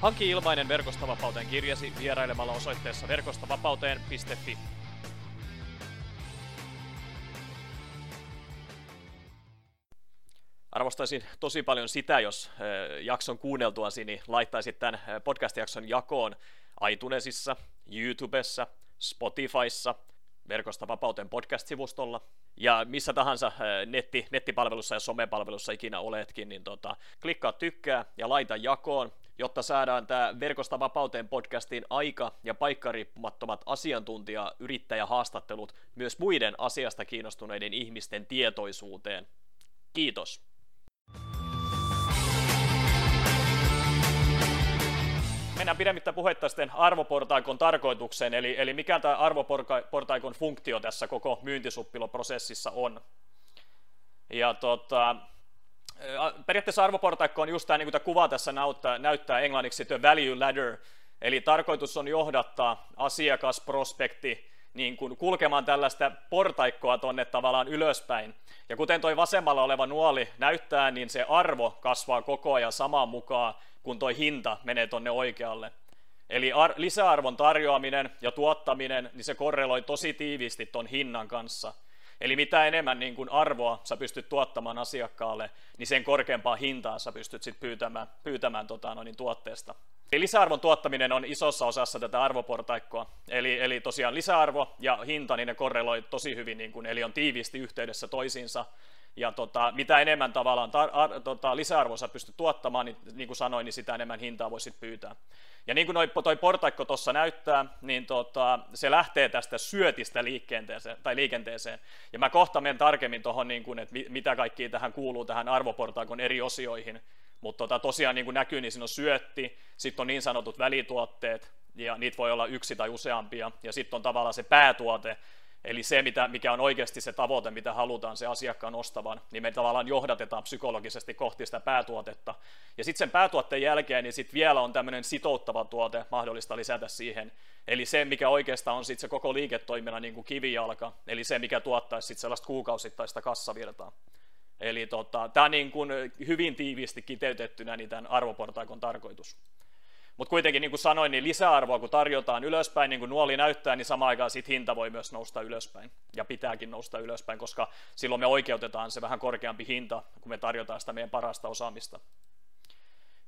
Hanki ilmainen Verkostavapauteen kirjasi vierailemalla osoitteessa verkostavapauteen.fi. Arvostaisin tosi paljon sitä, jos jakson kuunneltuasi niin laittaisit tämän podcast-jakson jakoon iTunesissa, YouTubessa, Spotifyssa, Verkosta vapauteen podcast-sivustolla ja missä tahansa netti, nettipalvelussa ja somepalvelussa ikinä oletkin, niin tota, klikkaa tykkää ja laita jakoon jotta saadaan tämä Verkosta vapauteen podcastin aika- ja paikkariippumattomat asiantuntija yrittäjähaastattelut myös muiden asiasta kiinnostuneiden ihmisten tietoisuuteen. Kiitos. Mennään pidemmittä puhetta sitten arvoportaikon tarkoitukseen, eli, eli mikä tämä arvoportaikon funktio tässä koko myyntisuppiloprosessissa on. Ja tota, periaatteessa arvoportaikko on just tämä, niin kuin tämä kuva tässä näyttää, näyttää englanniksi, the value ladder, eli tarkoitus on johdattaa asiakasprospekti niin kuin kulkemaan tällaista portaikkoa tuonne tavallaan ylöspäin. Ja kuten toi vasemmalla oleva nuoli näyttää, niin se arvo kasvaa koko ajan samaan mukaan, kun toi hinta menee tuonne oikealle. Eli ar- lisäarvon tarjoaminen ja tuottaminen, niin se korreloi tosi tiiviisti ton hinnan kanssa – Eli mitä enemmän niin kuin arvoa sä pystyt tuottamaan asiakkaalle, niin sen korkeampaa hintaa sä pystyt sit pyytämään, pyytämään tota, no niin, tuotteesta. Eli lisäarvon tuottaminen on isossa osassa tätä arvoportaikkoa. Eli, eli tosiaan lisäarvo ja hinta, niin ne korreloi tosi hyvin, niin kuin, eli on tiiviisti yhteydessä toisiinsa. Ja tota, mitä enemmän tavallaan tar- ar- tota, lisäarvoa sä pystyt tuottamaan, niin, niin kuin sanoin, niin sitä enemmän hintaa voisit pyytää. Ja niin kuin noi, toi portaikko tuossa näyttää, niin tota, se lähtee tästä syötistä liikenteeseen, tai liikenteeseen. Ja mä kohta menen tarkemmin tuohon, niin kuin, että mitä kaikki tähän kuuluu tähän arvoportaikon eri osioihin. Mutta tota, tosiaan niin kuin näkyy, niin siinä on syötti, sitten on niin sanotut välituotteet, ja niitä voi olla yksi tai useampia, ja sitten on tavallaan se päätuote, Eli se, mitä, mikä on oikeasti se tavoite, mitä halutaan se asiakkaan ostavan, niin me tavallaan johdatetaan psykologisesti kohti sitä päätuotetta. Ja sitten sen päätuotteen jälkeen, niin sitten vielä on tämmöinen sitouttava tuote mahdollista lisätä siihen. Eli se, mikä oikeastaan on sitten se koko liiketoiminnan niin kuin kivijalka, eli se, mikä tuottaisi sitten sellaista kuukausittaista kassavirtaa. Eli tota, tämä on niin kuin hyvin tiiviisti kiteytettynä niin tämän arvoportaikon tarkoitus. Mutta kuitenkin, niin kuin sanoin, niin lisäarvoa kun tarjotaan ylöspäin, niin kuin nuoli näyttää, niin samaan aikaan sit hinta voi myös nousta ylöspäin. Ja pitääkin nousta ylöspäin, koska silloin me oikeutetaan se vähän korkeampi hinta, kun me tarjotaan sitä meidän parasta osaamista.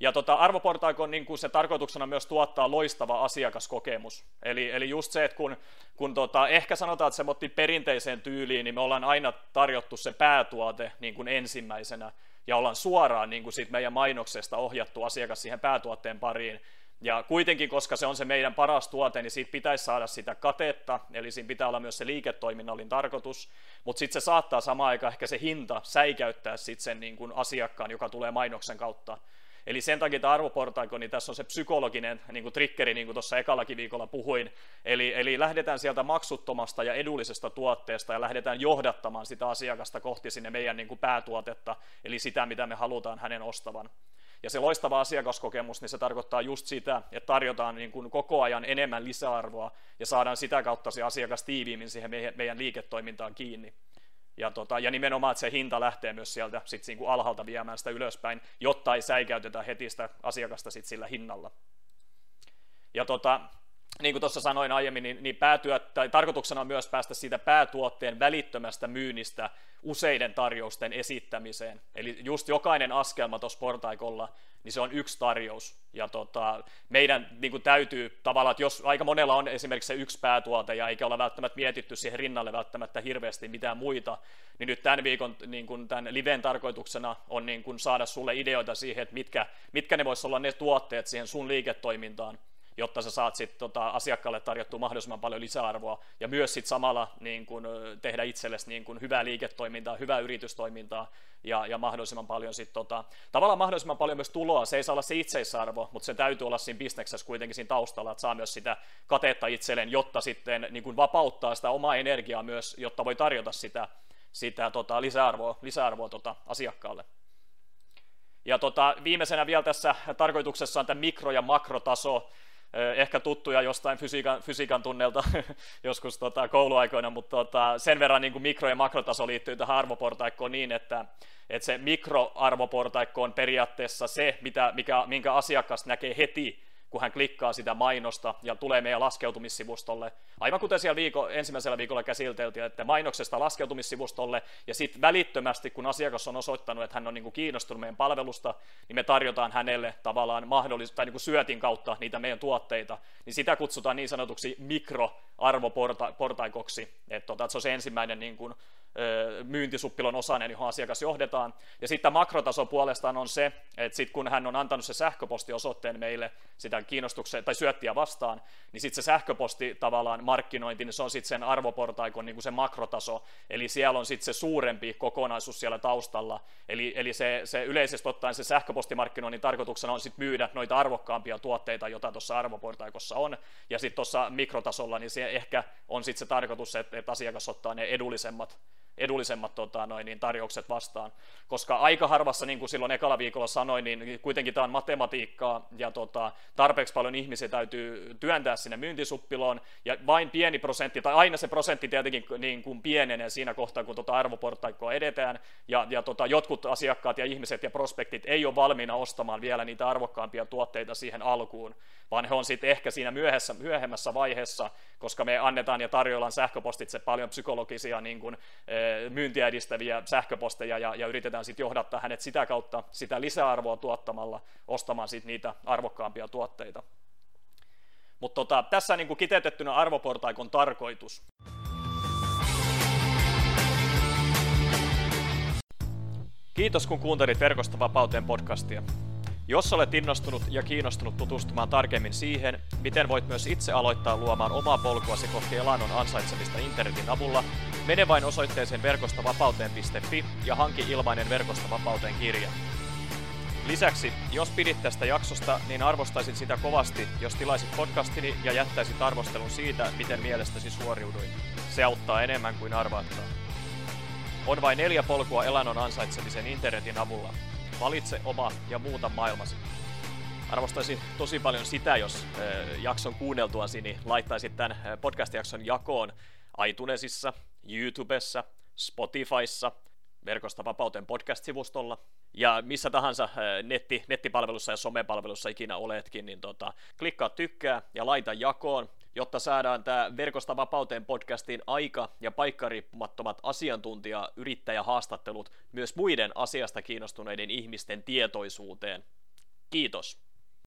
Ja tota, arvoportaikon niin kuin se tarkoituksena myös tuottaa loistava asiakaskokemus. Eli, eli just se, että kun, kun tota, ehkä sanotaan, että se motti perinteiseen tyyliin, niin me ollaan aina tarjottu se päätuote niin kuin ensimmäisenä, ja ollaan suoraan niin kuin siitä meidän mainoksesta ohjattu asiakas siihen päätuotteen pariin, ja kuitenkin, koska se on se meidän paras tuote, niin siitä pitäisi saada sitä katetta, eli siinä pitää olla myös se liiketoiminnallinen tarkoitus, mutta sitten se saattaa samaan aikaan ehkä se hinta säikäyttää sitten sen niin kuin asiakkaan, joka tulee mainoksen kautta. Eli sen takia tämä arvoportaiko, niin tässä on se psykologinen niin kuin triggeri, niin kuin tuossa ekallakin viikolla puhuin. Eli, eli lähdetään sieltä maksuttomasta ja edullisesta tuotteesta ja lähdetään johdattamaan sitä asiakasta kohti sinne meidän niin kuin päätuotetta, eli sitä, mitä me halutaan hänen ostavan. Ja se loistava asiakaskokemus, niin se tarkoittaa just sitä, että tarjotaan niin kuin koko ajan enemmän lisäarvoa ja saadaan sitä kautta se asiakas tiiviimmin siihen meidän liiketoimintaan kiinni. Ja, tota, ja nimenomaan, että se hinta lähtee myös sieltä sit niin kuin alhaalta viemään sitä ylöspäin, jotta ei säikäytetä heti sitä asiakasta sit sillä hinnalla. Ja tota, niin kuin tuossa sanoin aiemmin, niin, niin päätyä, tai tarkoituksena on myös päästä siitä päätuotteen välittömästä myynnistä useiden tarjousten esittämiseen. Eli just jokainen askelma tuossa portaikolla, niin se on yksi tarjous. Ja tota, meidän niin kuin täytyy tavallaan, että jos aika monella on esimerkiksi se yksi päätuote ja eikä olla välttämättä mietitty siihen rinnalle välttämättä hirveästi mitään muita, niin nyt tämän viikon niin kuin tämän liven tarkoituksena on niin kuin saada sulle ideoita siihen, että mitkä, mitkä ne voisivat olla ne tuotteet siihen sun liiketoimintaan, jotta sä saat sit, tota, asiakkaalle tarjottua mahdollisimman paljon lisäarvoa ja myös sit samalla niin kun, tehdä itsellesi niin kun, hyvää liiketoimintaa, hyvää yritystoimintaa ja, ja mahdollisimman paljon sit, tota, tavallaan mahdollisimman paljon myös tuloa. Se ei saa olla se itseisarvo, mutta se täytyy olla siinä bisneksessä kuitenkin siinä taustalla, että saa myös sitä katetta itselleen, jotta sitten niin kun, vapauttaa sitä omaa energiaa myös, jotta voi tarjota sitä, sitä tota, lisäarvoa, lisäarvoa tota, asiakkaalle. Ja tota, viimeisenä vielä tässä tarkoituksessa on tämä mikro- ja makrotaso, ehkä tuttuja jostain fysiikan, fysiikan tunnelta joskus tota, kouluaikoina, mutta tota, sen verran niin kuin mikro- ja makrotaso liittyy tähän arvoportaikkoon niin, että, että se mikroarvoportaikko on periaatteessa se, mitä, mikä, minkä asiakas näkee heti kun hän klikkaa sitä mainosta ja tulee meidän laskeutumissivustolle. Aivan kuten siellä viiko, ensimmäisellä viikolla käsiteltiin, että mainoksesta laskeutumissivustolle ja sitten välittömästi, kun asiakas on osoittanut, että hän on niinku kiinnostunut meidän palvelusta, niin me tarjotaan hänelle tavallaan mahdollis- tai niinku syötin kautta niitä meidän tuotteita, niin sitä kutsutaan niin sanotuksi mikroarvoportaikoksi, että tota, se on se ensimmäinen niin kuin, myyntisuppilon osainen, johon asiakas johdetaan. Ja sitten makrotaso puolestaan on se, että sitten kun hän on antanut se sähköpostiosoitteen meille sitä kiinnostuksen tai syöttiä vastaan, niin sitten se sähköposti tavallaan markkinointi, niin se on sitten sen arvoportaikon niin kuin se makrotaso, eli siellä on sitten se suurempi kokonaisuus siellä taustalla, eli, eli se, se yleisesti ottaen se sähköpostimarkkinoinnin tarkoituksena on sitten myydä noita arvokkaampia tuotteita, joita tuossa arvoportaikossa on, ja sitten tuossa mikrotasolla, niin se ehkä on sitten se tarkoitus, että, että asiakas ottaa ne edullisemmat edullisemmat tota, noin, niin tarjoukset vastaan. Koska aika harvassa, niin kuin silloin ekalla viikolla sanoin, niin kuitenkin tämä on matematiikkaa ja tota, tarpeeksi paljon ihmisiä täytyy työntää sinne myyntisuppiloon ja vain pieni prosentti, tai aina se prosentti tietenkin niin kuin pienenee siinä kohtaa, kun tota arvoportaikkoa edetään ja, ja tota, jotkut asiakkaat ja ihmiset ja prospektit ei ole valmiina ostamaan vielä niitä arvokkaampia tuotteita siihen alkuun, vaan he on sitten ehkä siinä myöhässä, myöhemmässä vaiheessa, koska me annetaan ja tarjoillaan sähköpostitse paljon psykologisia niin kuin, myyntiä edistäviä sähköposteja ja, ja yritetään sitten johdattaa hänet sitä kautta sitä lisäarvoa tuottamalla ostamaan sitten niitä arvokkaampia tuotteita. Mutta tota, tässä niin kuin kiteytettynä arvoportaikon tarkoitus. Kiitos kun kuuntelit Verkosta vapauteen podcastia. Jos olet innostunut ja kiinnostunut tutustumaan tarkemmin siihen, miten voit myös itse aloittaa luomaan omaa polkuasi kohti elannon ansaitsemista internetin avulla, mene vain osoitteeseen verkostovapauteen.fi ja hanki ilmainen Verkostovapauteen kirja. Lisäksi, jos pidit tästä jaksosta, niin arvostaisin sitä kovasti, jos tilaisit podcastini ja jättäisit arvostelun siitä, miten mielestäsi suoriuduin. Se auttaa enemmän kuin arvaattaa. On vain neljä polkua elannon ansaitsemisen internetin avulla. Valitse oma ja muuta maailmasi. Arvostaisin tosi paljon sitä, jos jakson kuunneltuasi niin laittaisit tämän podcast-jakson jakoon iTunesissa, YouTubessa, Spotifyssa, verkosta vapauteen podcast-sivustolla ja missä tahansa netti, nettipalvelussa ja somepalvelussa ikinä oletkin, niin tota, klikkaa tykkää ja laita jakoon, jotta saadaan tämä Verkosta vapauteen podcastin aika- ja paikkariippumattomat asiantuntija yrittäjähaastattelut myös muiden asiasta kiinnostuneiden ihmisten tietoisuuteen. Kiitos!